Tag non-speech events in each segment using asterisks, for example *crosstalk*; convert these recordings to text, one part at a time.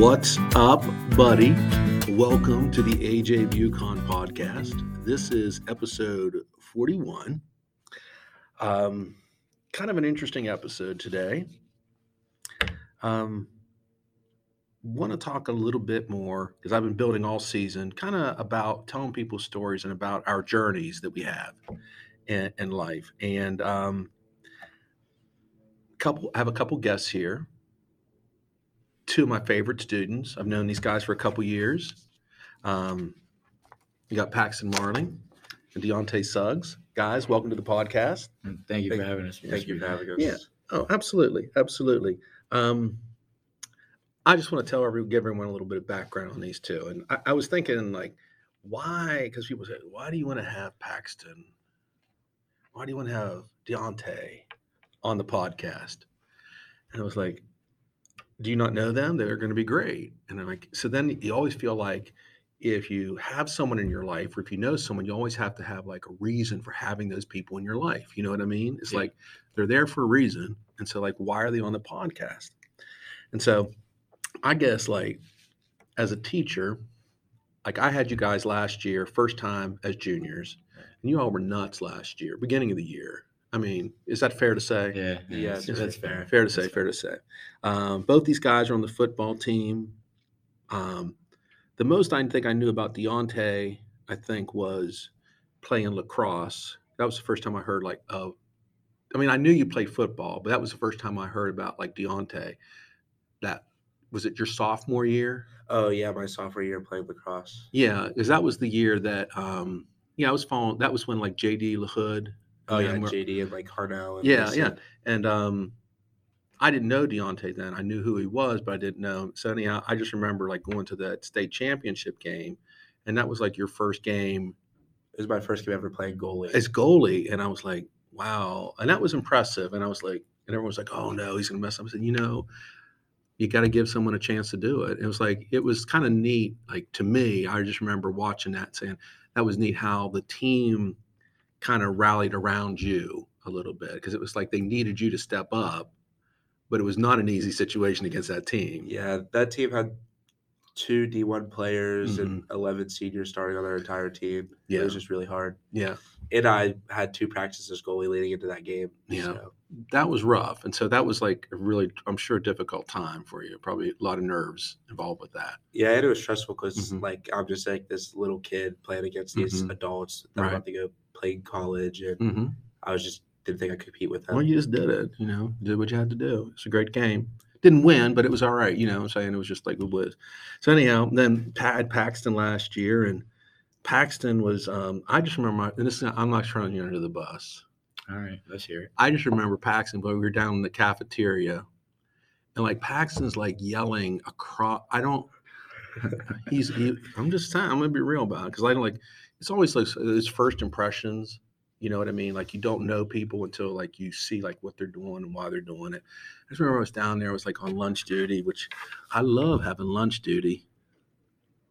What's up, buddy? Welcome to the AJ Bucon podcast. This is episode 41. Um, kind of an interesting episode today. Um, want to talk a little bit more because I've been building all season, kind of about telling people stories and about our journeys that we have in, in life. And um, couple, have a couple guests here two of my favorite students. I've known these guys for a couple years. Um, you got Paxton Marling and Deontay Suggs. Guys, welcome to the podcast. Thank you Thank- for having us. Thank you for having us. Yeah. Oh, absolutely, absolutely. Um, I just want to tell everyone, give everyone a little bit of background on these two. And I, I was thinking, like, why? Because people say, why do you want to have Paxton? Why do you want to have Deontay on the podcast? And I was like, do you not know them? They're going to be great. And I'm like, so then you always feel like if you have someone in your life, or if you know someone, you always have to have like a reason for having those people in your life. You know what I mean? It's Yeah. like they're there for a reason. And so, like, why are they on the podcast? And so, I guess, like, as a teacher, like I had you guys last year, first time as juniors, and you all were nuts last year, beginning of the year. I mean, is that fair to say? Yeah, Yeah, that's, that's fair. fair. Fair to say, That's fair to say. Um, both these guys are on the football team. Um, the most I think I knew about Deontay, I think, was playing lacrosse. That was the first time I heard like of. I mean, I knew you played football, but that was the first time I heard about like Deontay. That was it your sophomore year? Oh yeah, my sophomore year played lacrosse. Yeah, because that was the year that. um Yeah, I was following. That was when like J.D. LaHood. Oh yeah, we're- JD and like Harnell. And Yeah, yeah. And um, I didn't know Deontay then. I knew who he was, but I didn't know. him. So anyhow, I just remember like going to that state championship game, and that was like your first game It was my first game ever playing goalie. as goalie, and I was like, wow, and that was impressive. And I was like, and everyone was like, oh no, he's gonna mess up. I said, you know, you got to give someone a chance to do it. It was like it was kind of neat. Like to me, I just remember watching that, saying that was neat how the team kind of rallied around you a little bit because it was like they needed you to step up, but it was not an easy situation against that team. yeah, that team had two D1 players and 11 seniors starting on their entire team. Yeah. It Mm-hmm. Was just really hard. yeah. And I had two practices as goalie leading into that game. Yeah. so- that was rough. And so that was like a really, I'm sure, difficult time for you. Probably a lot of nerves involved with that. yeah, and it was stressful because Mhm. like I'm just like this little kid playing against these Mhm. adults that Right. are about to go play in college, and Mm-hmm. I was just didn't think I could compete with them. Well, you just did it. You know, did what you had to do. It's a great game. Didn't win, but it was all right. You know, what I'm saying it was just like it was. So anyhow, then Pa- had Paxton last year, and Paxton was. Um, I just remember. My, and this is, I'm not throwing you under the bus. All right, let's hear it. I just remember Paxton, but we were down in the cafeteria, and like Paxton's like yelling across. I don't. *laughs* He's. He, I'm just saying. I'm gonna be real about it because I don't like. It's always like his first impressions. You know what I mean? Like you don't know people until like you see like what they're doing and why they're doing it. I just remember I was down there. I was like on lunch duty, which I love having lunch duty.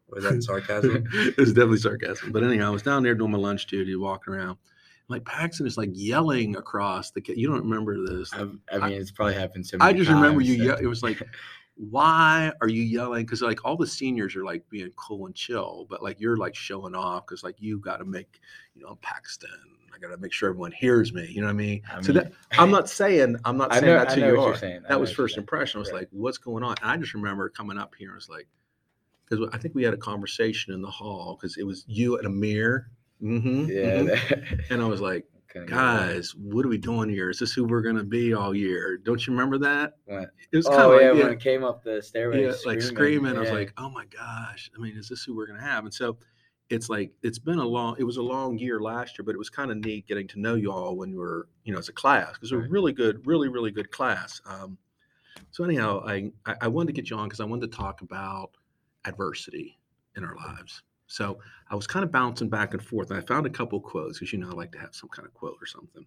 Was that sarcasm? *laughs* it was definitely sarcasm. But anyhow, I was down there doing my lunch duty, walking around. Like Paxton is like yelling across the. ca- You don't remember this? I, I mean, it's probably happened so I just remember you. times Ye- it was like, *laughs* why are you yelling? Because like all the seniors are like being cool and chill, but like you're like showing off because like you got to make, you know, I'm Paxton. I got to make sure everyone hears me. You know what I mean? I so mean, that I'm *laughs* not saying I'm not saying know, that's I who you what are. saying. That was first impression. I was Right. like, what's going on? And I just remember coming up here and was like, because I think we had a conversation in the hall because it was you and Amir. Mm-hmm, Yeah. that- And I was like, it right. guys, what are we doing here? Is this who we're gonna be all year? Don't you remember that? What? It was kind Oh of yeah, like, yeah, when it came up the stairway, yeah, like screaming. I was like, oh my gosh. I mean, is this who we're gonna have? And so it's like it's been a long it was a long year last year, but it was kind of neat getting to know you all when you were, you know, as a class, because we're a really good, really, really good class. Um, so anyhow, I, I I wanted to get you on because I wanted to talk about adversity in our lives. So I was kind of bouncing back and forth, and I found a couple quotes because you know I like to have some kind of quote or something.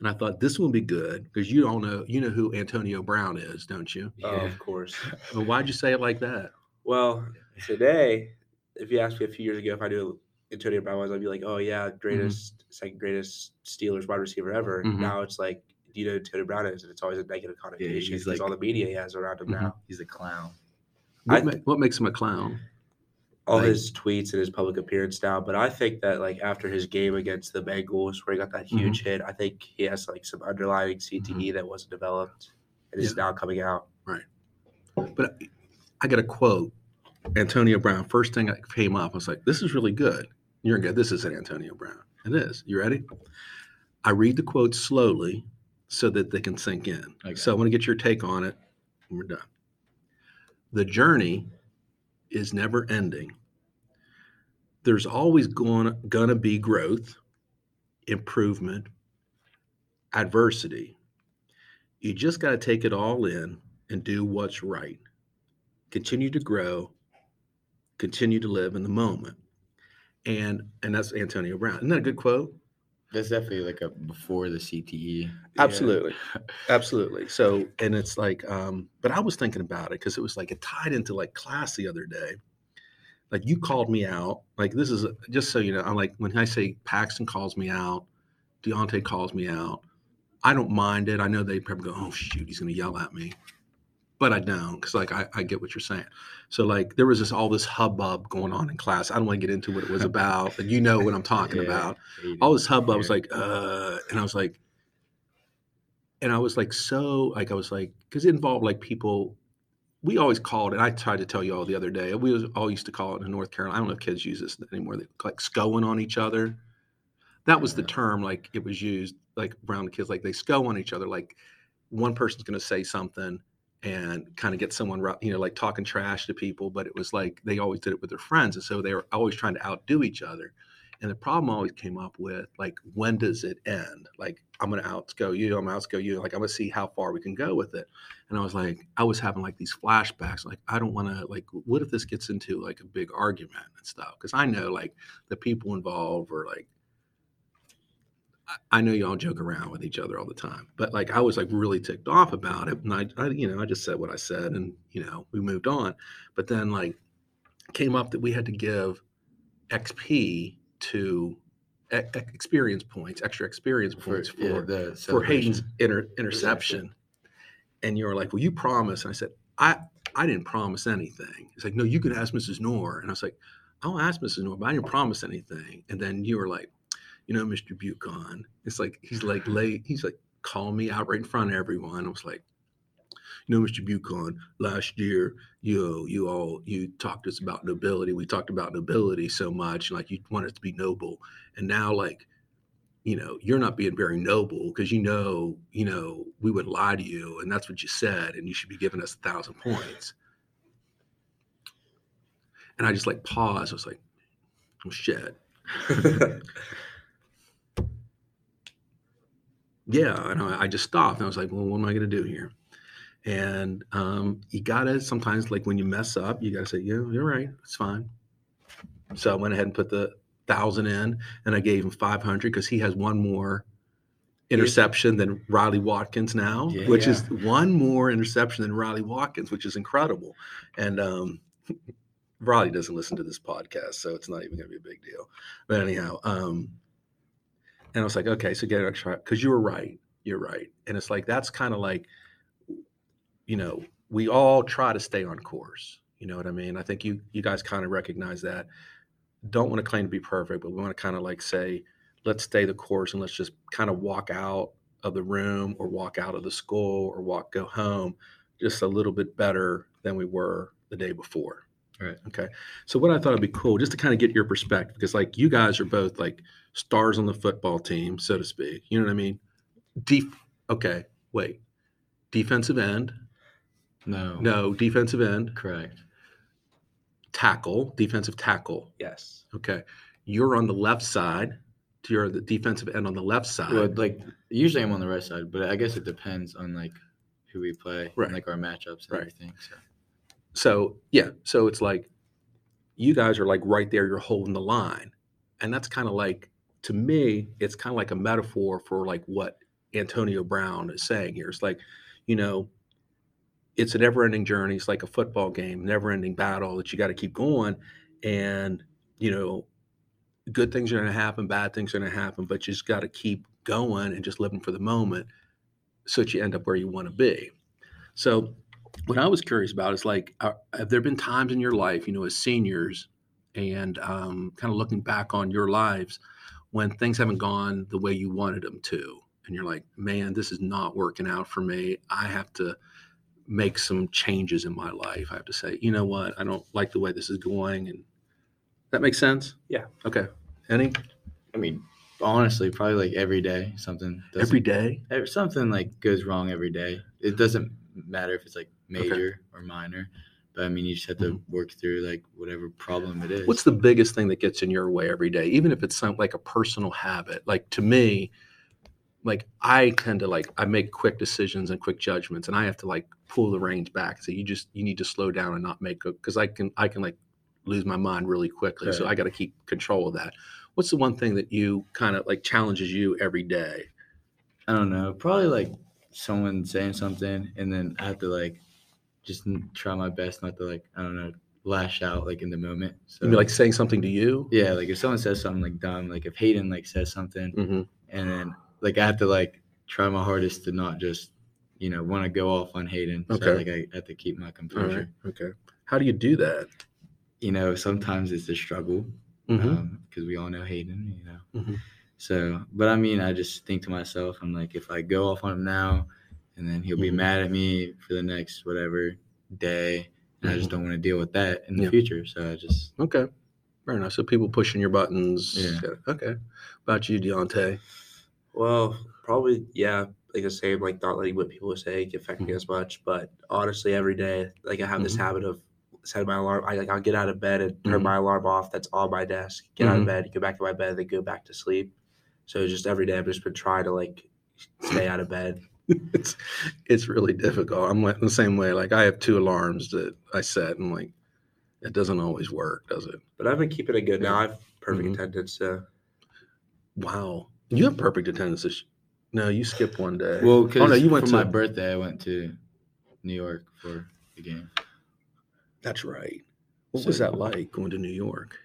And I thought this one would be good because you all know you know who Antonio Brown is, don't you? Oh, Yeah. of course. Well, why'd you say it like that? Well, today, if you asked me a few years ago if I knew Antonio Brown was, I'd be like, oh yeah, greatest, second greatest Steelers wide receiver ever. Mhm. Now it's like, do you know who Antonio Brown is? And it's always a negative connotation he's because like- all the media he has around him Mhm. now. He's a clown. What, I ma- what makes him a clown? All Like- his tweets and his public appearance now. But I think that like after his game against the Bengals, where he got that Mm-hmm. huge hit, I think he has like some underlying CTE that wasn't developed and is now coming out. Right. But I got a quote, Antonio Brown. First thing that came up, I was like, "This is really good." You're good. This isn't Antonio Brown. It is. You ready? I read the quote slowly so that they can sink in. Okay. So I want to get your take on it, and we're done. The journey is never ending. There's always going gonna be growth, improvement, adversity. You just got to take it all in and do what's right. Continue to grow, continue to live in the moment. And and that's Antonio Brown. Isn't that a good quote? That's definitely like a before the. CTE. Absolutely. Absolutely. So, and it's like, um, but I was thinking about it because it was like it tied into like class the other day. Like you called me out. Like this is a, just so you know, I'm like when I say Paxton calls me out, Deontay calls me out. I don't mind it. I know they probably go, oh shoot, he's gonna yell at me. But I don't, because like I, I get what you're saying. So like there was this all this hubbub going on in class. I don't want to get into what it was about, but you know what I'm *laughs* talking Yeah, about all this hubbub. Was like, uh, and I was like, and I was like, so like I was like, because it involved like people. We always called, and I tried to tell you all the other day. We was, all used to call it in North Carolina. I don't know if kids use this anymore. They like scoing on each other. That was the term, like it was used, like around the kids, like they sco on each other. Like one person's going to say something and kind of get someone, you know, like talking trash to people. But it was like they always did it with their friends, and so they were always trying to outdo each other. And the problem always came up with like, when does it end? Like, I'm going to outsco you. I'm going to outsco you. Like, I'm going to see how far we can go with it. And I was like, I was having like these flashbacks. Like, I don't want to, like, what if this gets into like a big argument and stuff? Because I know like the people involved are like, I- know y'all joke around with each other all the time, but like I was like really ticked off about it, and I, I, you know, I just said what I said, and you know, we moved on. But then like came up that we had to give XP to e- experience points, extra experience points for yeah, the for Hayden's inter- interception. And you were like, "Well, you promised." And I said, "I I didn't promise anything." It's like, "No, you can ask Mrs. Noor." And I was like, "I'll ask Mrs. Noor, but I didn't promise anything." And then you were like, "You know, Mr. Bucon." It's like he's like *laughs* late. He's like call me out right in front of everyone. I was like, "You know, Mr. Bucon, last year, you you all you talked to us about nobility. We talked about nobility so much, like you want us to be noble, and now like." you know, you're not being very noble because you know, you know, we would lie to you, and that's what you said, and you should be giving us a thousand points. And I just like paused. I was like, oh shit. *laughs* Yeah. And I, I just stopped. And I was like, well, what am I going to do here? And um, you got to sometimes, like when you mess up, you got to say, yeah, you're right. It's fine. So I went ahead and put the thousand in, and I gave him 500 because he has one more interception than Riley Watkins now, Yeah. which is one more interception than Riley Watkins, which is incredible. And um, *laughs* Riley doesn't listen to this podcast, so it's not even going to be a big deal. But anyhow, um, and I was like, okay, so get an extra because you were right. You're right. And it's like that's kind of like, you know, we all try to stay on course. You know what I mean? I think you you guys kind of recognize that. Don't want to claim to be perfect, but we want to kind of like say, let's stay the course and let's just kind of walk out of the room or walk out of the school or walk go home just a little bit better than we were the day before. Right. Okay. So what I thought would be cool, just to kind of get your perspective, because like you guys are both like stars on the football team, so to speak. You know what I mean? Def- okay, wait. Defensive end, No. no. Defensive end, Correct. tackle, defensive tackle. yes. Okay, you're on the left side. You're the defensive end on the left side. Well, like usually I'm on the right side, but I guess it depends on like who we play, Right. and, like our matchups and Right. everything. So So yeah, so it's like you guys are like right there, you're holding the line. And that's kind of like to me, it's kind of like a metaphor for like what Antonio Brown is saying here. It's like, you know, it's a never-ending journey. It's like a football game, never-ending battle that you got to keep going. And, you know, good things are going to happen, bad things are going to happen, but you just got to keep going and just living for the moment so that you end up where you want to be. So what I was curious about is like, uh, have there been times in your life, you know, as seniors, and um, kind of looking back on your lives when things haven't gone the way you wanted them to, and you're like, man, this is not working out for me. I have to make some changes in my life. I have to say, you know what, I don't like the way this is going, and that makes sense. Yeah. Okay. Any I mean, honestly, probably like every day something doesn't- every day. something like goes wrong every day. It doesn't matter if it's like major or minor, but I mean, you just have to mm-hmm. work through like whatever problem it is. What's the biggest thing that gets in your way every day, even if it's some like a personal habit? Like to me, like I tend to like I make quick decisions and quick judgments, and I have to like pull the reins back. So you just you need to slow down and not make because I can I can like lose my mind really quickly. So I got to keep control of that. What's the one thing that you kind of like challenges you every day? I don't know. Probably like someone saying something, and then I have to like just try my best not to like I don't know lash out like in the moment. So You mean like saying something to you? yeah, like if someone says something like dumb, like if Hayden like says something, hmm and then like I have to like try my hardest to not just you know want to go off on Hayden. So Okay. like I have to keep my composure. right. Okay. How do you do that? You know, sometimes it's a struggle because we all know Hayden. You know, Mhm. so but I mean, I just think to myself, I'm like, if I go off on him now, and then he'll be Mhm. mad at me for the next whatever day, and I just don't want to deal with that in the Mm-hmm. Yeah. future. So I just Okay. Fair enough. So people pushing your buttons. Yeah. Okay. About you, Deontay. Well, probably yeah, like the same, like not letting what people say affect me Mhm. as much. But honestly, every day, like I have this Mhm. habit of setting my alarm. I like I'll get out of bed and turn Mhm. my alarm off. That's on my desk. Get out of bed, go back to my bed, then go back to sleep. So just every day, I've just been trying to like stay out of bed. It's it's really difficult. I'm like the same way. Like I have two alarms that I set, and like it doesn't always work, does it? But I've been keeping it good now. I have perfect Mhm. attendance. So Wow, you have perfect attendance. This, no, you skipped one day. well, because oh no, you went for to my birthday. I went to New York for the game. That's right. What was that like going to New York?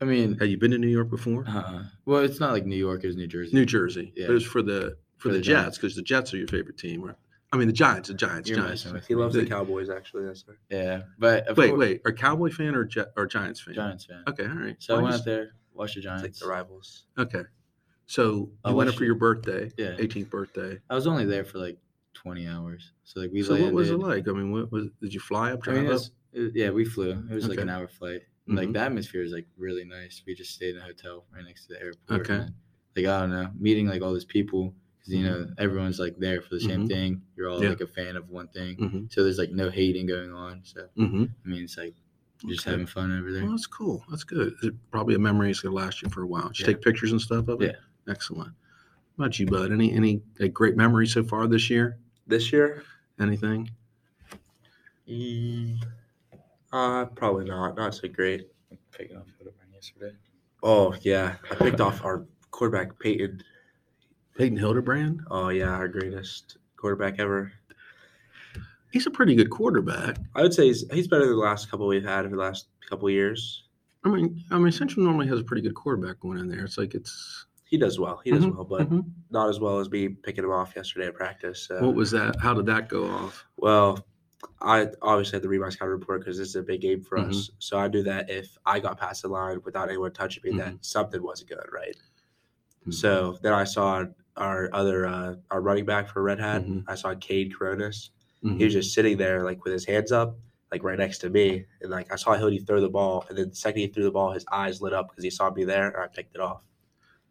I mean, Have you been to New York before? uh, well, it's not like New York is New Jersey. New Jersey. Yeah. But it was for the for, For the, the Jets because the Jets are your favorite team, right? I mean the Giants, the Giants, You're Giants. he loves the The- Cowboys. Actually, that's right. Yeah, but of Wait, course- wait, are Cowboy fan or Jet or Giants fan? Giants fan. Okay, all right. So I went just- out there, watched the It's like Giants. the rivals. Okay. So I you went up for your birthday, Yeah. 18th birthday. I was only there for like 20 hours. So like we So landed. what was it like? I mean, what was did you fly up, I mean, it up? was, it- yeah, we flew. It was like an hour flight. And, Like mm-hmm. the atmosphere is like really nice. We just stayed in a hotel right next to the airport. Okay. and, like I don't know, meeting like all these people because you know everyone's like there for the same Mhm. thing. You're all Yeah. like a fan of one thing, Mm-hmm. so there's like no hating going on. So Mm-hmm. I mean, it's like you're just Okay. having fun over there. Well, that's cool. That's good. It's probably a memory that's gonna last you for a while. Did you Yeah. take pictures and stuff of it? Excellent. How about you, Bud? Any any uh, great memories so far this year? This year, Anything? Mm, uh, probably not. Not so great. Picking up Hildebrand yesterday. Oh yeah, I picked off our quarterback Peyton. Peyton Hildebrand? Oh yeah, our greatest quarterback ever. He's a pretty good quarterback. I would say he's, he's better than the last couple we've had over the last couple years. I mean, I mean, Central normally has a pretty good quarterback going in there. It's like it's. He does well. He does Mhm, well, but mhm. not as well as me picking him off yesterday at practice. So. what was that? How did that go off? Well, I obviously had the Reebok scout report because this is a big game for Mm-hmm. us. So I knew that if I got past the line without anyone touching me, Mm-hmm. that something wasn't good, right? Mhm. So then I saw our other uh, our running back for Red Hat. Mhm. I saw Cade Coronis. Mhm. He was just sitting there like with his hands up, like right next to me, and like I saw Hildy throw the ball, and then the second he threw the ball, his eyes lit up because he saw me there, and I picked it off.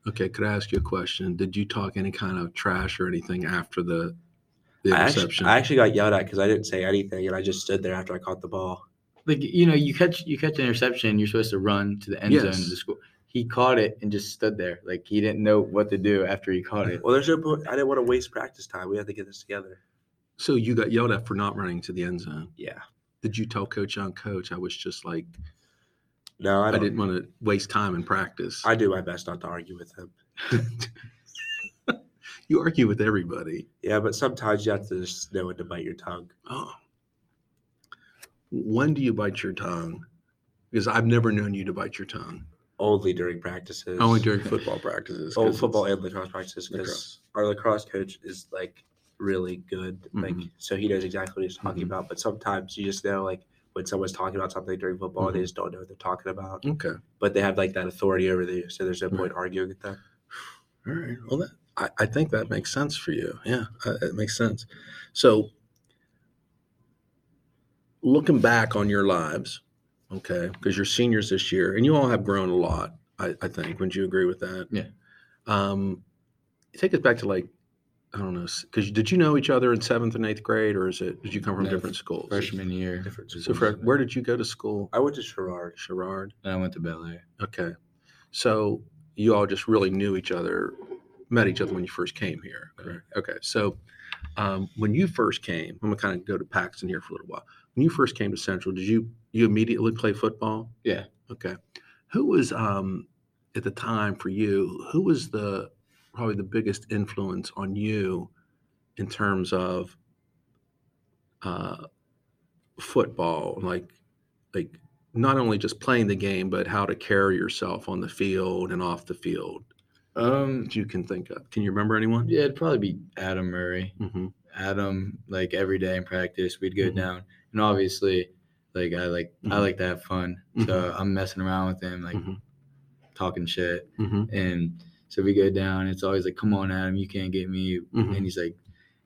Okay, could I ask you a question? Did you talk any kind of trash or anything after the the I actually, interception? I actually got yelled at because I didn't say anything, and I just stood there after I caught the ball. Like you know, you catch you catch an interception, you're supposed to run to the end zone. Yes. To score. He caught it and just stood there, like he didn't know what to do after he caught it. Well, there's no point. I didn't want to waste practice time. We had to get this together. so you got yelled at for not running to the end zone. Yeah. Did you tell Coach on Coach? I was just like No, I, I, didn't want to waste time in practice. I do my best not to argue with him. *laughs* you argue with everybody. Yeah, but sometimes you have to just know when to bite your tongue. Oh. When do you bite your tongue? Because I've never known you to bite your tongue. Only during practices. Only during football practices. Oh, 'cause football and lacrosse practices because our lacrosse coach is like really good. Like Mhm. so he knows exactly what he's talking Mhm. about. But sometimes you just know like when someone's talking about something during football, Mm-hmm. they just don't know what they're talking about. Okay. But they have like that authority over you, so there's no Right. point arguing with them. *sighs* All right. Well, that, I, I think that makes sense for you. Yeah, uh, it makes sense. So, looking back on your lives, okay, because you're seniors this year, and you all have grown a lot. I, I think. Wouldn't you agree with that? Yeah. Um, take us back to like, I don't know, because did you know each other in seventh and eighth grade, or is it did you come from No, different schools? Freshman year, Different So, schools. Fred, where did you go to school? I went to Sherrard. Sherrard. and I went to Bel Air. Okay. So you all just really knew each other, met each other when you first came here. Correct. Okay. So um, when you first came, I'm gonna kind of go to Paxton here for a little while. When you first came to Central, did you you immediately play football? Yeah. Okay. Who was um, at the time for you? Who was the probably the biggest influence on you in terms of uh, football? Like like not only just playing the game, but how to carry yourself on the field and off the field Um, that you can think of. Can you remember anyone? yeah, it'd probably be Adam Murray. hmm Adam, like every day in practice, we'd go Mhm. down, and obviously, like I like I Mhm. like to have fun, so I'm messing around with him, like Mhm. talking shit, hmm and so we go down. It's always like, "Come on, Adam, you can't get me," and he's like,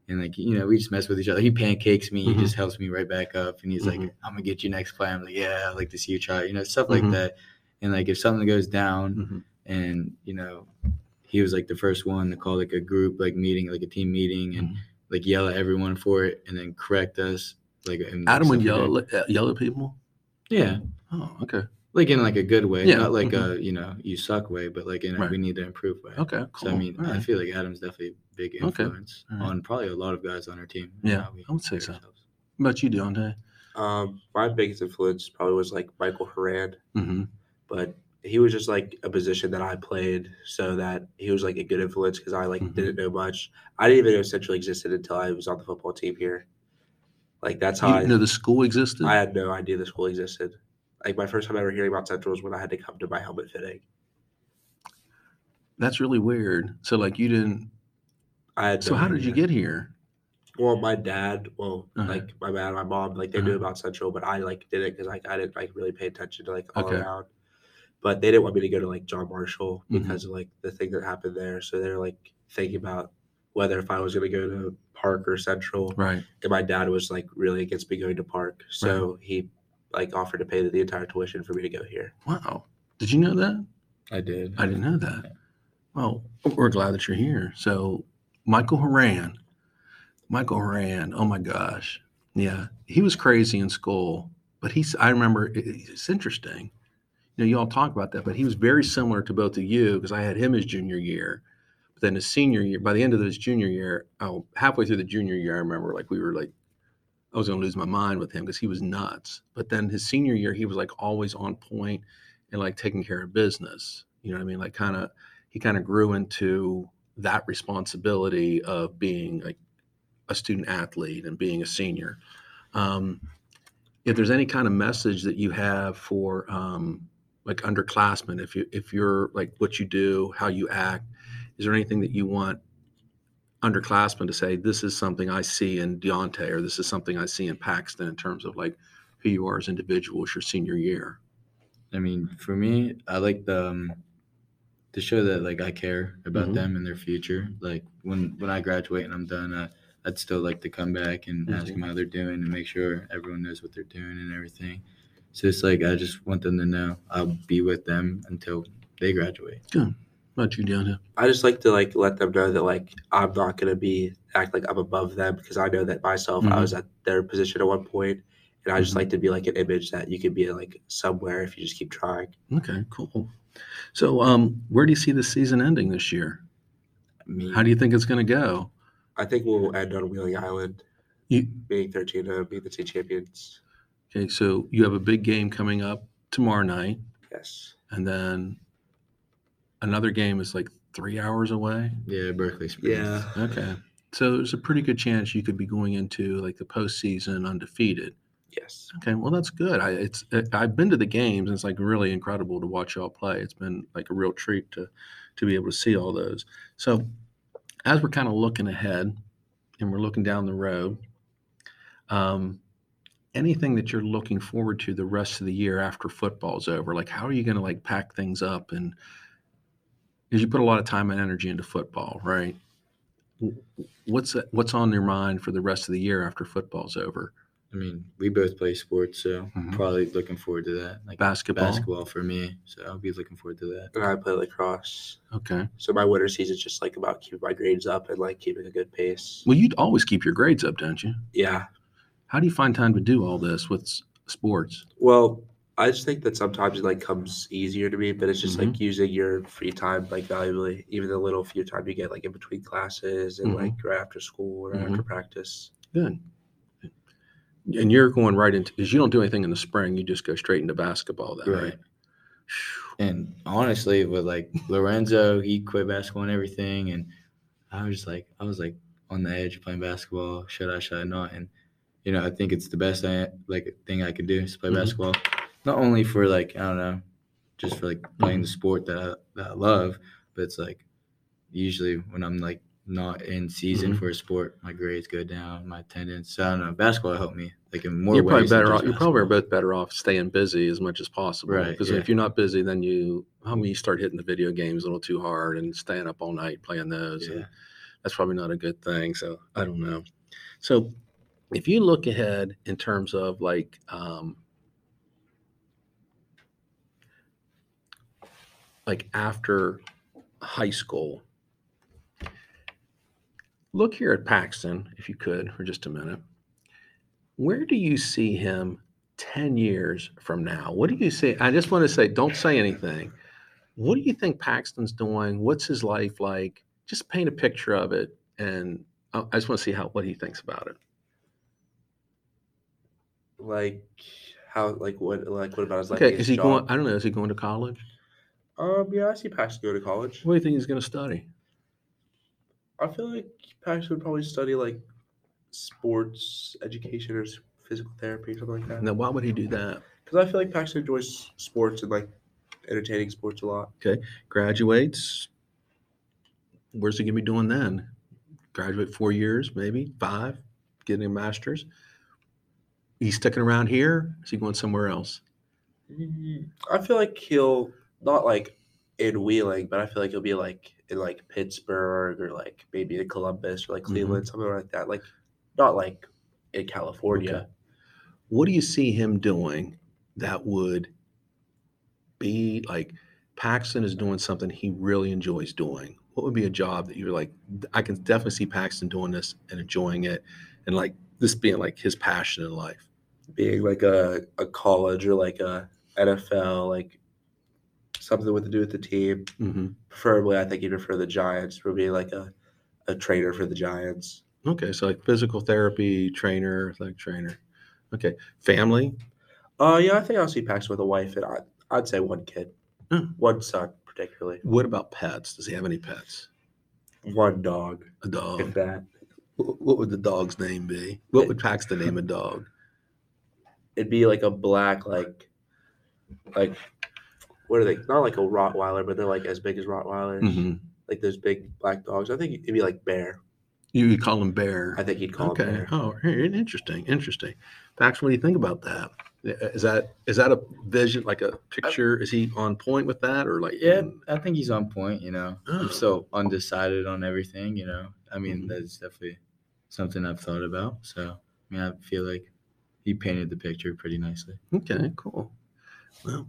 and like you know, we just mess with each other. He pancakes me, he just helps me right back up, and he's like. "I'm gonna get you next play." I'm like, "Yeah, I like to see you try," you know, stuff like that. And like if something goes down, and you know, he was like the first one to call like a group like meeting, like a team meeting, and. Like yell at everyone for it and then correct us. Like Adam would yell at, yell at people. Yeah, Oh, okay. like in like a good way, Yeah, not like mhm. a you know you suck way, but like in a Right. we need to improve way. Okay. Cool. So I mean, All I right. feel like Adam's definitely a big Okay. influence on probably a lot of guys on our team. Yeah, I would say so. ourselves. What about you, Deontay? Um, my biggest influence probably was like Michael Horan, hmm but he was just like a position that I played, so that he was like a good influence because I like Mhm. didn't know much. I didn't even know Central existed until I was on the football team here. Like that's how You I, didn't know the school existed. I had no idea the school existed. Like my first time ever hearing about Central was when I had to come to my helmet fitting. That's really weird. So, like, you didn't. I had So, no how did you get here? Well, my dad, well, Uh-huh. like my dad, and my mom, like they Uh-huh. knew about Central, but I like did it because like I didn't like really pay attention to like all Okay. around. But they didn't want me to go to like John Marshall Mhm. because of like the thing that happened there. So they're like thinking about whether if I was going to go to Park or Central. Right. And my dad was like really against me going to Park, so he like offered to pay the, the entire tuition for me to go here. Wow. Did you know that? I did. I didn't know that. Well, we're glad that you're here. So, Michael Horan, Michael Horan. Oh my gosh, yeah, he was crazy in school, but he's. I remember it- it's interesting. You know, you all talk about that, but he was very similar to both of you because I had him his junior year, but then his senior year. By the end of his junior year, oh, halfway through the junior year, I remember like we were like, I was going to lose my mind with him because he was nuts. But then his senior year, he was like always on point and like taking care of business. You know what I mean? Like kind of he kind of grew into that responsibility of being like a student athlete and being a senior. Um, if there's any kind of message that you have for um, like underclassmen, if you if you're like what you do, how you act, is there anything that you want underclassmen to say? This is something I see in Deontay, or this is something I see in Paxton in terms of like who you are as individuals your senior year. I mean, for me, I like the um, to show that like I care about Mhm. them and their future. Like when when I graduate and I'm done, uh, I'd still like to come back and ask Mhm. them how they're doing and make sure everyone knows what they're doing and everything. So it's like I just want them to know I'll be with them until they graduate. How about you, Deontay? I just like to like let them know that like I'm not gonna be act like I'm above them because I know that myself I Mhm. was at their position at one point, and I just Mhm. like to be like an image that you could be like somewhere if you just keep trying. Okay, cool. So, um, where do you see the season ending this year? Me, How do you think it's going to go? I think we'll end on Wheeling Island, You, being 13 to be the state champions. Okay, so you have a big game coming up tomorrow night, Yes. and then another game is like three hours away. yeah, Berkeley Springs. Yeah. Okay, so there's a pretty good chance you could be going into like the postseason undefeated. Yes. Okay, well that's good. I it's it, I've been to the games. And it's like really incredible to watch y'all play. It's been like a real treat to to be able to see all those. So as we're kind of looking ahead, and we're looking down the road, um, anything that you're looking forward to the rest of the year after football's over? Like, how are you going to like pack things up? And because you put a lot of time and energy into football, right? What's what's on your mind for the rest of the year after football's over? I mean, we both play sports, so Mhm. probably looking forward to that. Like Basketball. basketball for me, so I'll be looking forward to that. And I play lacrosse. Okay. So my winter season's just like about keeping my grades up and like keeping a good pace. Well, you'd always keep your grades up, don't you? Yeah. How do you find time to do all this with s- sports? Well, I just think that sometimes it like comes easier to me, but it's just Mm-hmm. like using your free time like valuably, even the little few time you get like in between classes and Mhm. like right after school or Mhm. after practice. Good. And you're going right into because you don't do anything in the spring. You just go straight into basketball then, right? Right. And honestly, with like Lorenzo, he quit basketball and everything, and I was just like, I was like on the edge playing basketball. Should I? Should I not? And you know, I think it's the best I, like thing I could do is play Mhm. basketball. Not only for like I don't know, just for like playing the sport that I, that I love, but it's like usually when I'm like not in season Mhm. for a sport, my grades go down, my attendance. So I don't know. Basketball helped me like in more you're probably better off. You're probably both better off staying busy as much as possible. Right, Because yeah. if you're not busy, then you, I mean, you start hitting the video games a little too hard and staying up all night playing those. and Yeah. that's probably not a good thing. So I don't know. So if you look ahead in terms of like, um, like after high school, look here at Paxton, if you could, for just a minute. Where do you see him 10 years from now? What do you see? I just want to say, don't say anything. What do you think Paxton's doing? What's his life like? Just paint a picture of it. And I I just want to see how what he thinks about it. Like how like what like what about his like Okay, is he job? going? I don't know. Is he going to college? Um yeah, I see Paxton go to college. What do you think he's going to study? I feel like Paxton would probably study like sports education or physical therapy or something like that. Now, why would he do that? Because I feel like Paxton enjoys sports and like entertaining sports a lot. Okay. Graduates. Where's he going to be doing then? Graduate four years, maybe five, getting a master's. He's sticking around here. Is he going somewhere else? Mm, I feel like he'll not like in Wheeling, but I feel like he'll be like in like Pittsburgh or like maybe in Columbus or like Mhm. Cleveland, something like that. Like not like in California. Okay. What do you see him doing that would be like Paxton is doing something he really enjoys doing? What would be a job that you're like, I can definitely see Paxton doing this and enjoying it and like this being like his passion in life? Being like a, a college or like a NFL, like something with to do with the team. hmm Preferably, I think he'd prefer the Giants for being like a, a trainer for the Giants. Okay. So like physical therapy trainer, athletic trainer. Okay. Family. Uh, yeah, I think I'll see Pax with a wife and I, I'd say one kid, Hmm. one son particularly, What about pets? Does he have any pets? one dog, A dog. if that. What would the dog's name be? What would Paxton name a dog? It'd be like a black like like what are they not like a rottweiler but they're like as big as rottweilers hmm like those big black dogs i think it'd be like bear You would call him Bear. i think he'd call okay. it bear Oh, interesting, interesting. Pax, what do you think about that? Is that is that a vision, like a picture? Is he on point with that, or like? Yeah, I think he's on point. You know, Oh. I'm still undecided on everything. You know, I mean, Mhm. that's definitely something I've thought about. So, I mean, I feel like he painted the picture pretty nicely. Okay, cool. Well,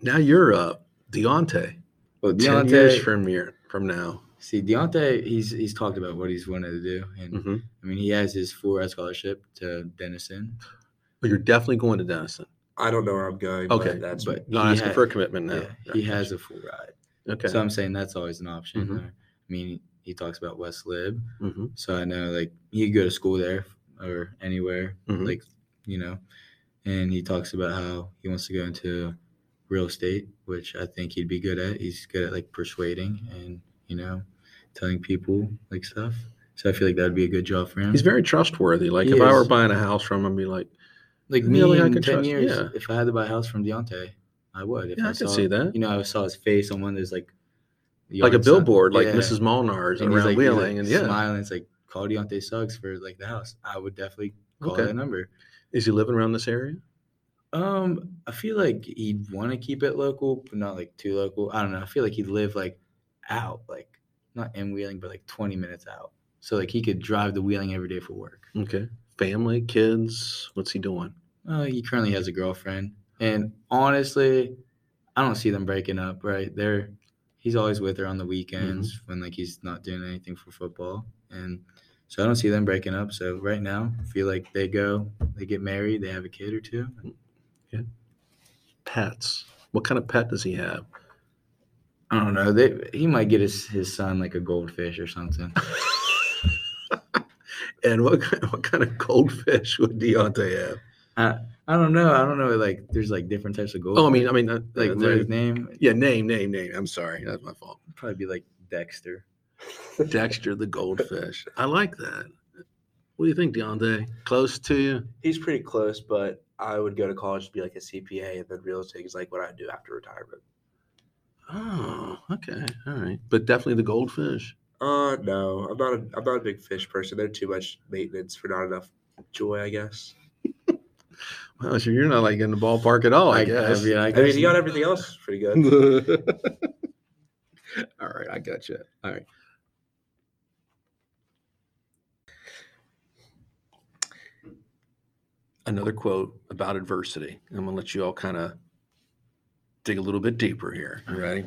now you're uh, Deontay. Well, Ten years Deontay, from here from now. see, Deontay, he's he's talked about what he's wanted to do, and hmm I mean, he has his full ride scholarship to Denison. But you're definitely going to Denison. i don't know where i'm going Okay, but that's but Not asking had- for a commitment now. Yeah, he has a full ride. Okay. So I'm saying that's always an option. Mhm. I mean, he talks about West Lib, hmm so I know like he could go to school there or anywhere, Mhm. like you know. And he talks about how he wants to go into real estate, which I think he'd be good at. He's good at like persuading and you know telling people like stuff. So I feel like that'd be a good job for him. He's very trustworthy. Like He if I were buying a house from him, I'd be like, like me like, I in ten trust- years. yeah. If I had to buy a house from Deontay, I would. If yeah, I, saw, see that. You know, I saw his face on one of those like like a billboard, like Yeah. Mrs. Molnar's and around like, Wheeling, like, and yeah, smiling. It's like call Deontay Suggs for like the house, I would definitely call Okay. that number. Is he living around this area? Um, I feel like he'd want to keep it local, but not like too local. I don't know. I feel like he'd live like out, like not in Wheeling, but like 20 minutes out. So like he could drive the Wheeling every day for work. Okay. Family, kids. What's he doing? Uh, he currently has a girlfriend, and honestly, I don't see them breaking up. Right, they're he's always with her on the weekends when like he's not doing anything for football, and so I don't see them breaking up. So right now, I feel like they go, they get married, they have a kid or two. Yeah. Pets. What kind of pet does he have? I don't know. They he might get his his son like a goldfish or something. *laughs* and what kind, what kind of goldfish would Deontay have? I don't know. I don't know. Like there's like different types of goldfish. Oh, I mean, I mean, uh, like uh, name. yeah, name, name, name. I'm sorry, that's my fault. Probably be like Dexter. Dexter the goldfish. I like that. What do you think, Deontay? Close to you? He's pretty close, but I would go to college to be like a CPA, and then real estate is like what I do after retirement. Oh, okay, all right, but definitely the goldfish. Uh, no, I'm not. A, I'm not a big fish person. They're too much maintenance for not enough joy, I guess. *laughs* Well, so you're not like in the ballpark at all, I, guess. mean, I, I mean, guess he got everything else pretty good. *laughs* all right, I got you. All right. Another quote about adversity. I'm gonna let you all kind of dig a little bit deeper here. You uh-huh. ready?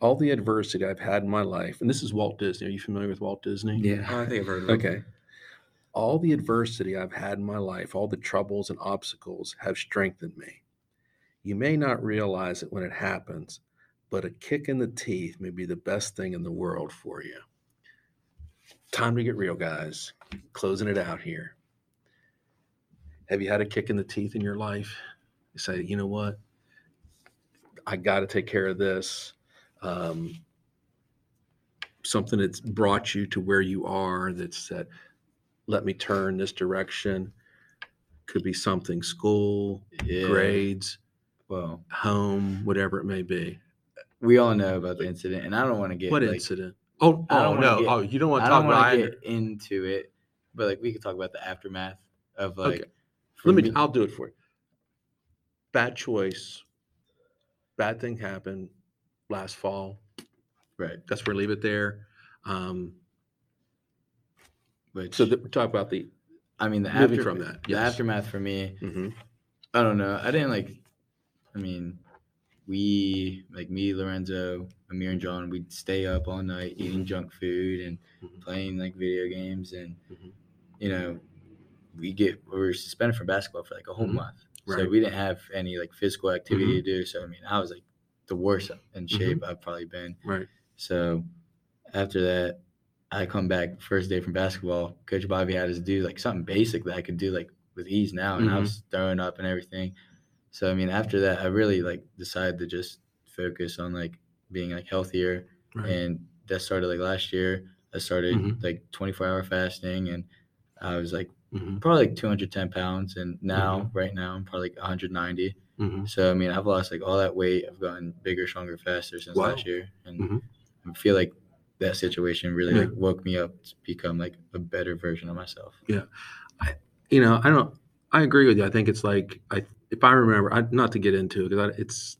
All the adversity I've had in my life, and this is Walt Disney. Are you familiar with Walt Disney? Yeah. Oh, I think I've heard of him. Okay. All the adversity I've had in my life, all the troubles and obstacles have strengthened me. You may not realize it when it happens, but a kick in the teeth may be the best thing in the world for you. Time to get real, guys. Closing it out here. Have you had a kick in the teeth in your life? You say, you know what? I got to take care of this. Um, something that's brought you to where you are that's said, let me turn this direction. Could be something school, Yeah. grades, Well, home, whatever it may be. we all know about the incident, and I don't want to get what like, incident? Oh, oh no. get- oh, you don't want to talk don't about get into it, but like we could talk about the aftermath of like. Okay. Let me, I'll do it for you. Bad choice. Bad thing happened last fall. right, That's where leave it there. Um, which so that, talk about the. I mean the moving after, from that, the yes. aftermath for me. mhm. I don't know. I didn't like. I mean, we like me, Lorenzo, Amir, and John. We'd stay up all night eating junk food and Mhm. playing like video games, and Mhm. you know, we get we were suspended from basketball for like a whole Mhm. month, so we didn't have any like physical activity to do. So I mean, I was like the worst in shape I've probably been. Right. So after that, I come back first day from basketball. Coach Bobby had us do like something basic that I could do like with ease now, and I Mhm. was throwing up and everything. So I mean, after that, I really like decided to just focus on like being like healthier, Right. and that started like last year. I started Mhm. like 24 hour fasting, and I was like Mhm. probably like 210 pounds, and now Mm-hmm. right now I'm probably like 190. Mhm. So I mean, I've lost like all that weight. I've gotten bigger, stronger, faster since Wow. last year, and Mhm. I feel like that situation really Yeah. like woke me up to become like a better version of myself. Yeah, I, you know, I don't. I agree with you. I think it's like I, if I remember, I, not to get into it because it's,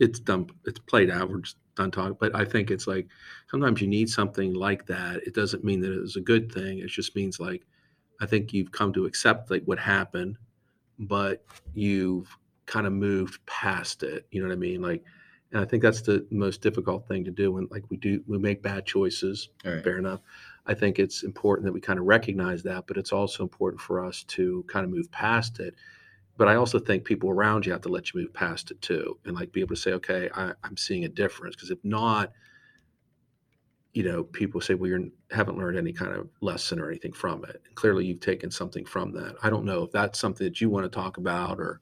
it's done. It's played out. We're just done talking. But I think it's like sometimes you need something like that. It doesn't mean that it was a good thing. It just means like I think you've come to accept like what happened, but you've kind of moved past it. You know what I mean? Like, and I think that's the most difficult thing to do when like we do we make bad choices right. fair enough. I think it's important that we kind of recognize that, but it's also important for us to kind of move past it. But I also think people around you have to let you move past it too, and like be able to say, okay, I, I'm seeing a difference. Because if not, you know, people say, well, you haven't learned any kind of lesson or anything from it. And clearly, you've taken something from that. I don't know if that's something that you want to talk about or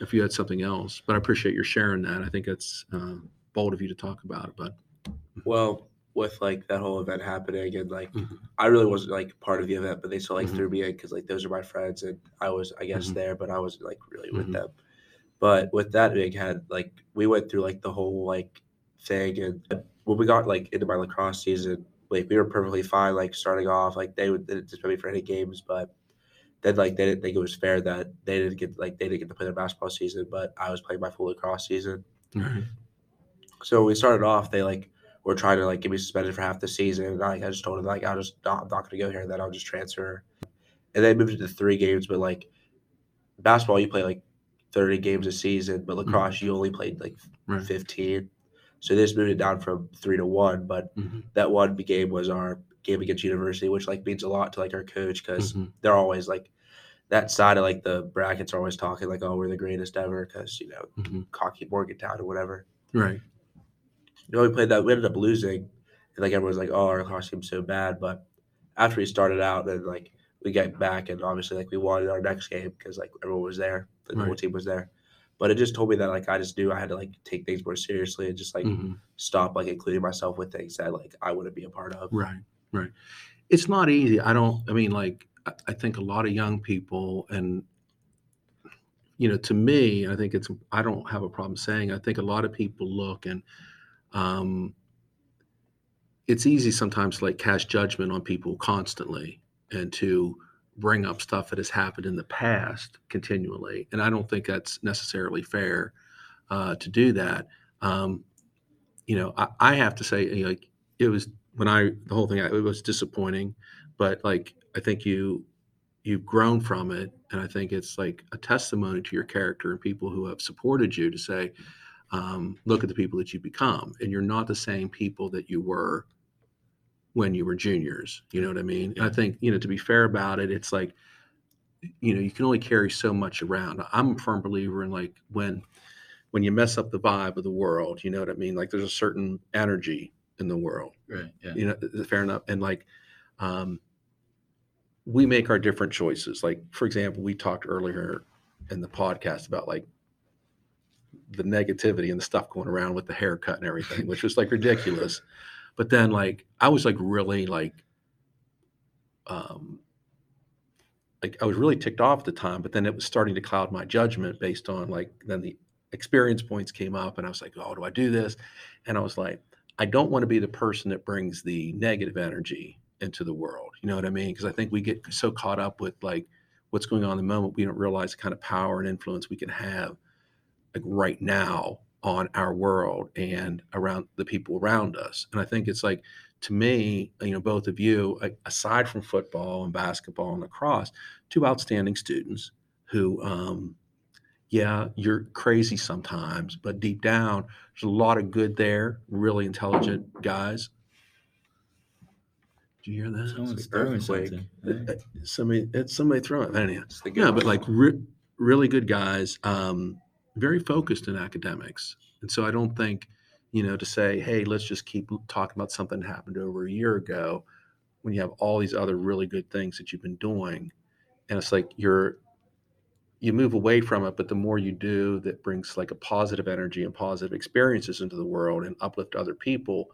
if you had something else, but I appreciate your sharing that. I think it's um, bold of you to talk about it, but Well, with like that whole event happening, and like Mhm. I really wasn't like part of the event, but they still like Mhm. threw me in because like those are my friends, and I was I guess Mhm. there, but I wasn't like really with them. But with that big head, like we went through like the whole like thing, and when we got like into my lacrosse season like we were perfectly fine, like starting off, like they would didn't suspend me for any games, but then like they didn't think it was fair that they didn't get like they didn't get to play their basketball season, but I was playing my full lacrosse season. Right. So when we started off, they like were trying to like get me suspended for half the season, and I, I just told them like I'll just not, I'm not going to go here, then I'll just transfer. And they moved it to three games, but like basketball, you play like thirty games a season, but mm-hmm. lacrosse you only played like Right. fifteen. So just moved it down from three to one, but Mhm. that one game was our game against University, which like means a lot to like our coach because Mhm. they're always like that side of like the brackets are always talking like oh we're the greatest ever because you know Mhm. cocky Morgantown or whatever. Right. You know, we played that. We ended up losing, and like everyone's like, "Oh, our team's so bad." But after we started out, then like we got back, and obviously like we won our next game because like everyone was there, the whole Right. team was there. But it just told me that like I just knew I had to like take things more seriously and just like Mhm. stop like including myself with things that like I wouldn't be a part of. Right, right. It's not easy. I don't, I mean, like, I, I think a lot of young people, and, you know, to me, I think it's, I don't have a problem saying, I think a lot of people look and, um, it's easy sometimes to like cast judgment on people constantly and to bring up stuff that has happened in the past continually. And I don't think that's necessarily fair uh, to do that. Um, you know, I, I have to say, like, it was when I the whole thing it was disappointing, but like I think you you've grown from it, and I think it's like a testimony to your character and people who have supported you to say, um, look at the people that you become, and you're not the same people that you were when you were juniors. You know what I mean? And I think you know to be fair about it, it's like you know you can only carry so much around. I'm a firm believer in like when when you mess up the vibe of the world, you know what I mean? Like there's a certain energy in the world Right. Yeah. you know fair enough and like um we make our different choices like for example we talked earlier in the podcast about like the negativity and the stuff going around with the haircut and everything which was like ridiculous *laughs* but then like i was like really like um like i was really ticked off at the time but then it was starting to cloud my judgment based on like then the experience points came up and i was like oh do i do this and i was like I don't want to be the person that brings the negative energy into the world. You know what I mean? Because I think we get so caught up with like what's going on in the moment, we don't realize the kind of power and influence we can have like right now on our world and around the people around us. And I think it's like to me, you know, both of you, aside from football and basketball and lacrosse, two outstanding students who um yeah, you're crazy sometimes, but deep down, there's a lot of good there. Really intelligent guys. Do you hear that? Someone's an throwing earthquake. something. Uh, Somebody, it's somebody throwing it. Anyhow, yeah, but like re- really good guys, um, very focused in academics, and so I don't think, you know, to say, hey, let's just keep talking about something that happened over a year ago, when you have all these other really good things that you've been doing, and it's like you're you move away from it, but the more you do that brings like a positive energy and positive experiences into the world and uplift other people,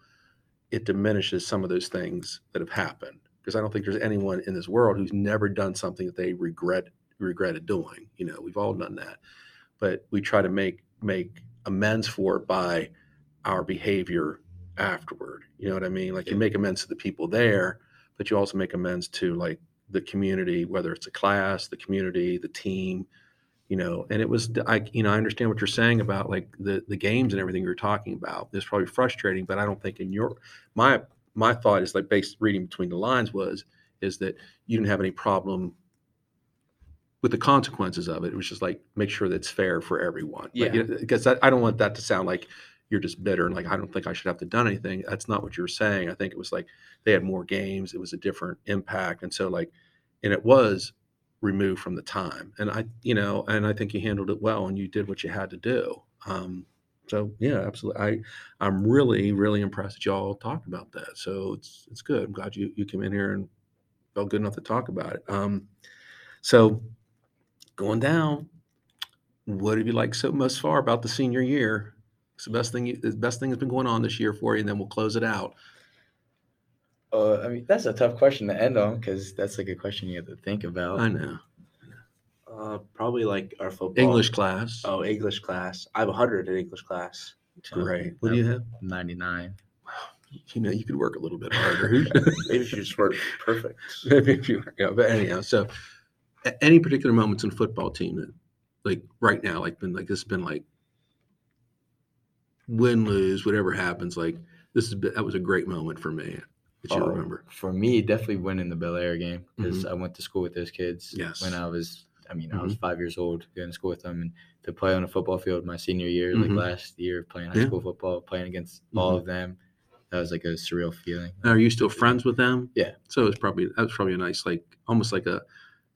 it diminishes some of those things that have happened. Because I don't think there's anyone in this world who's never done something that they regret regretted doing. You know, we've all done that, but we try to make make amends for it by our behavior afterward. You know what I mean? Like you make amends to the people there, but you also make amends to like the community, whether it's a class, the community, the team, you know. And it was, I, you know, I understand what you're saying about like the the games and everything you're talking about. It's probably frustrating, but I don't think in your my my thought is like based reading between the lines was is that you didn't have any problem with the consequences of it. It was just like make sure that's fair for everyone. Yeah. because I, I don't want that to sound like you're just bitter and like I don't think I should have to done anything. That's not what you're saying. I think it was like they had more games. It was a different impact, and so like, and it was removed from the time. And I, you know, and I think you handled it well, and you did what you had to do. Um, so yeah, absolutely. I I'm really really impressed that y'all talked about that. So it's it's good. I'm glad you you came in here and felt good enough to talk about it. Um, so going down, what have you liked so most far about the senior year? It's the best thing. You, the best thing that's been going on this year for you, and then we'll close it out. Uh, I mean, that's a tough question to end on because that's like a question you have to think about. I know uh, probably like our football English class. Oh, English class. I have hundred in English class. great. What do you have? 99. Wow. you know, you could work a little bit harder. *laughs* Maybe if you just work perfect. *laughs* Maybe if you, yeah, but anyhow, so a- any particular moments in football team that, like right now, like been like this has been like win lose whatever happens, like this is that was a great moment for me that you Oh, remember. For me, definitely winning the Bel Air game because I went to school with those kids Yes. when I was, I mean, I was five years old going to school with them and to play on a football field my senior year, Mhm. like last year playing high Yeah. school football, playing against all Mhm. of them, that was like a surreal feeling. Are you still friends with them? Yeah. So it's probably that was probably a nice like almost like a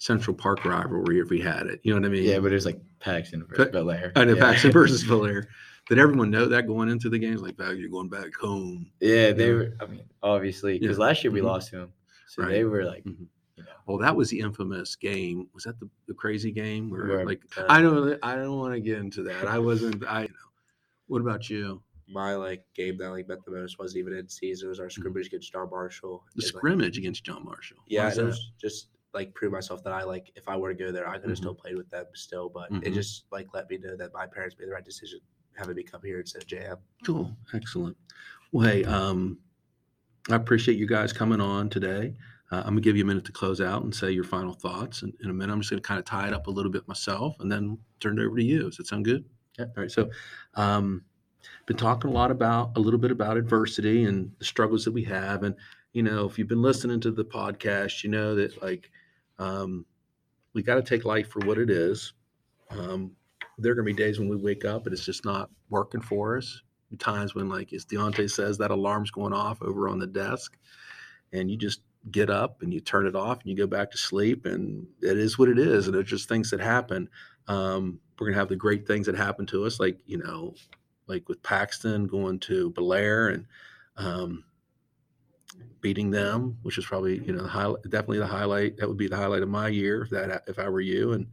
Central Park rivalry if we had it. You know what I mean? Yeah, but it was like Paxton But- versus Bel Air. I know yeah. Paxton *laughs* versus Belair. Did everyone know that going into the games? Like, "Bag, you're going back home. Yeah, they Yeah. were. I mean, obviously, because Yeah. last year we Mhm. lost to them, so Right. they were like, Mhm. you know, Well, that was the infamous game. Was that the, the crazy game where, Where, like uh, I don't I don't want to get into that. I wasn't I you know. What about you? My like game that I like bet the most wasn't even in season. It was our scrimmage against John Marshall. Mm-hmm. The like- scrimmage against John Marshall. Yeah, it was just like prove myself that I like if I were to go there, I could have Mhm. still played with them still. But Mhm. it just like let me know that my parents made the right decision having me come here instead of JM. Cool. Excellent. Well, hey, um, I appreciate you guys coming on today. Uh, I'm gonna give you a minute to close out and say your final thoughts. And in a minute, I'm just gonna kind of tie it up a little bit myself and then turn it over to you. Does that sound good? Yeah. All right. So, um, been talking a lot about a little bit about adversity and the struggles that we have. And you know, if you've been listening to the podcast, you know that like um, we got to take life for what it is. Um, there are gonna be days when we wake up and it's just not working for us times when like as Deontay says that alarm's going off over on the desk and you just get up and you turn it off and you go back to sleep and it is what it is and it's just things that happen um, we're gonna have the great things that happen to us like you know like with Paxton going to Belair and um, beating them which is probably you know the highlight definitely the highlight that would be the highlight of my year if that if I were you and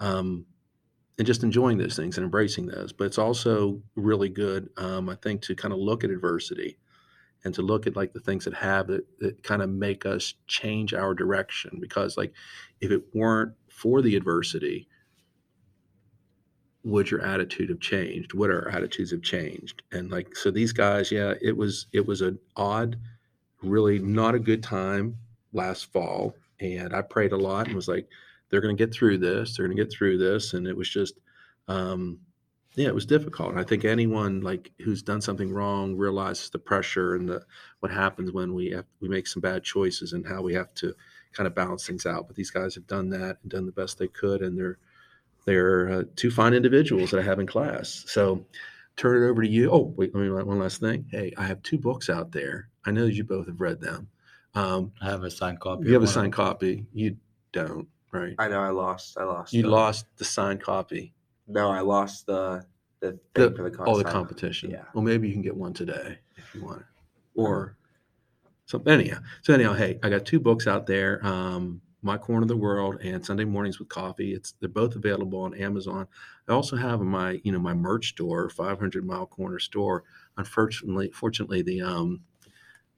um, and just enjoying those things and embracing those. But it's also really good, um, I think, to kind of look at adversity and to look at like the things that have that, that kind of make us change our direction. Because like, if it weren't for the adversity, would your attitude have changed? Would our attitudes have changed? And like, so these guys, yeah, it was it was an odd, really not a good time last fall, and I prayed a lot and was like they're going to get through this they're going to get through this. And it was just um yeah it was difficult. And i think anyone like who's done something wrong realizes the pressure and the what happens when we have we make some bad choices and how we have to kind of balance things out. But these guys have done that and done the best they could and they're they're uh, two fine individuals that i have in class. So turn it over to you. Oh wait let me one last thing. Hey i have two books out there i know you both have read them um I have a signed copy. you have of a signed them. copy you don't right I know I lost. I lost. you the- lost the signed copy. No, I lost the the The, for the oh, the competition. Yeah. Well, maybe you can get one today if you want it. Or so anyhow. So anyhow, hey, I got two books out there. Um, My Corner of the World and Sunday Mornings with Coffee. It's they're both available on Amazon. I also have in my, you know, my merch store, 500 Mile Corner store. Unfortunately, fortunately, the um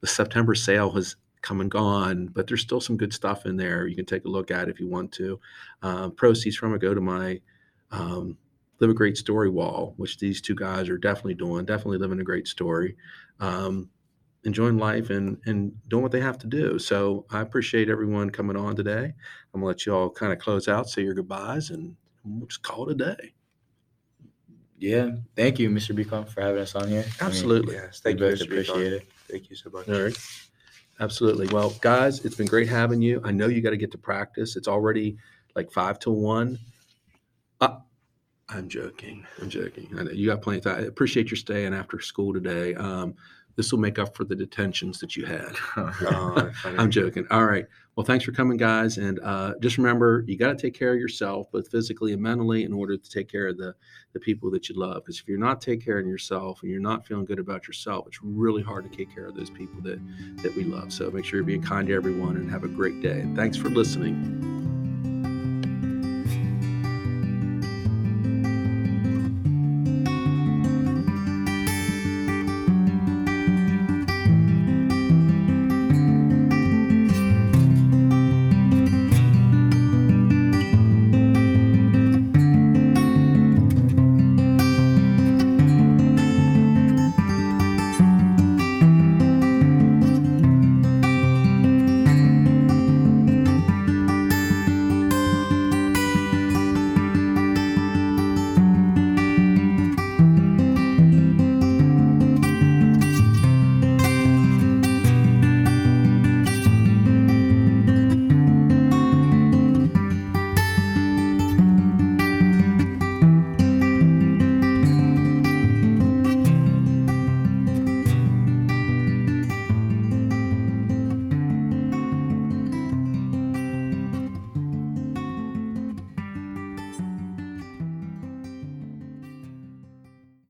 the September sale has come and gone, but there's still some good stuff in there. You can take a look at if you want to. Um, proceeds from it go to my um, live a great story wall, which these two guys are definitely doing, definitely living a great story, um, enjoying life and and doing what they have to do. So I appreciate everyone coming on today. I'm gonna let you all kind of close out, say your goodbyes, and we'll just call it a day. Yeah, thank you, Mr. Beacon, for having us on here. I mean, Absolutely. Yes, we thank you. both Mr. Beacon. appreciate it. Thank you so much. All right. Absolutely. Well, guys, it's been great having you. I know you got to get to practice. It's already like five to one. Uh, I'm joking. I'm joking. You got plenty of time. I appreciate your staying after school today. Um, this will make up for the detentions that you had. *laughs* Oh. *laughs* I'm joking. All right. Well, thanks for coming, guys. And uh, just remember, you got to take care of yourself, both physically and mentally, in order to take care of the the people that you love. Because if you're not taking care of yourself and you're not feeling good about yourself, it's really hard to take care of those people that that we love. So make sure you're being kind to everyone and have a great day. And thanks for listening.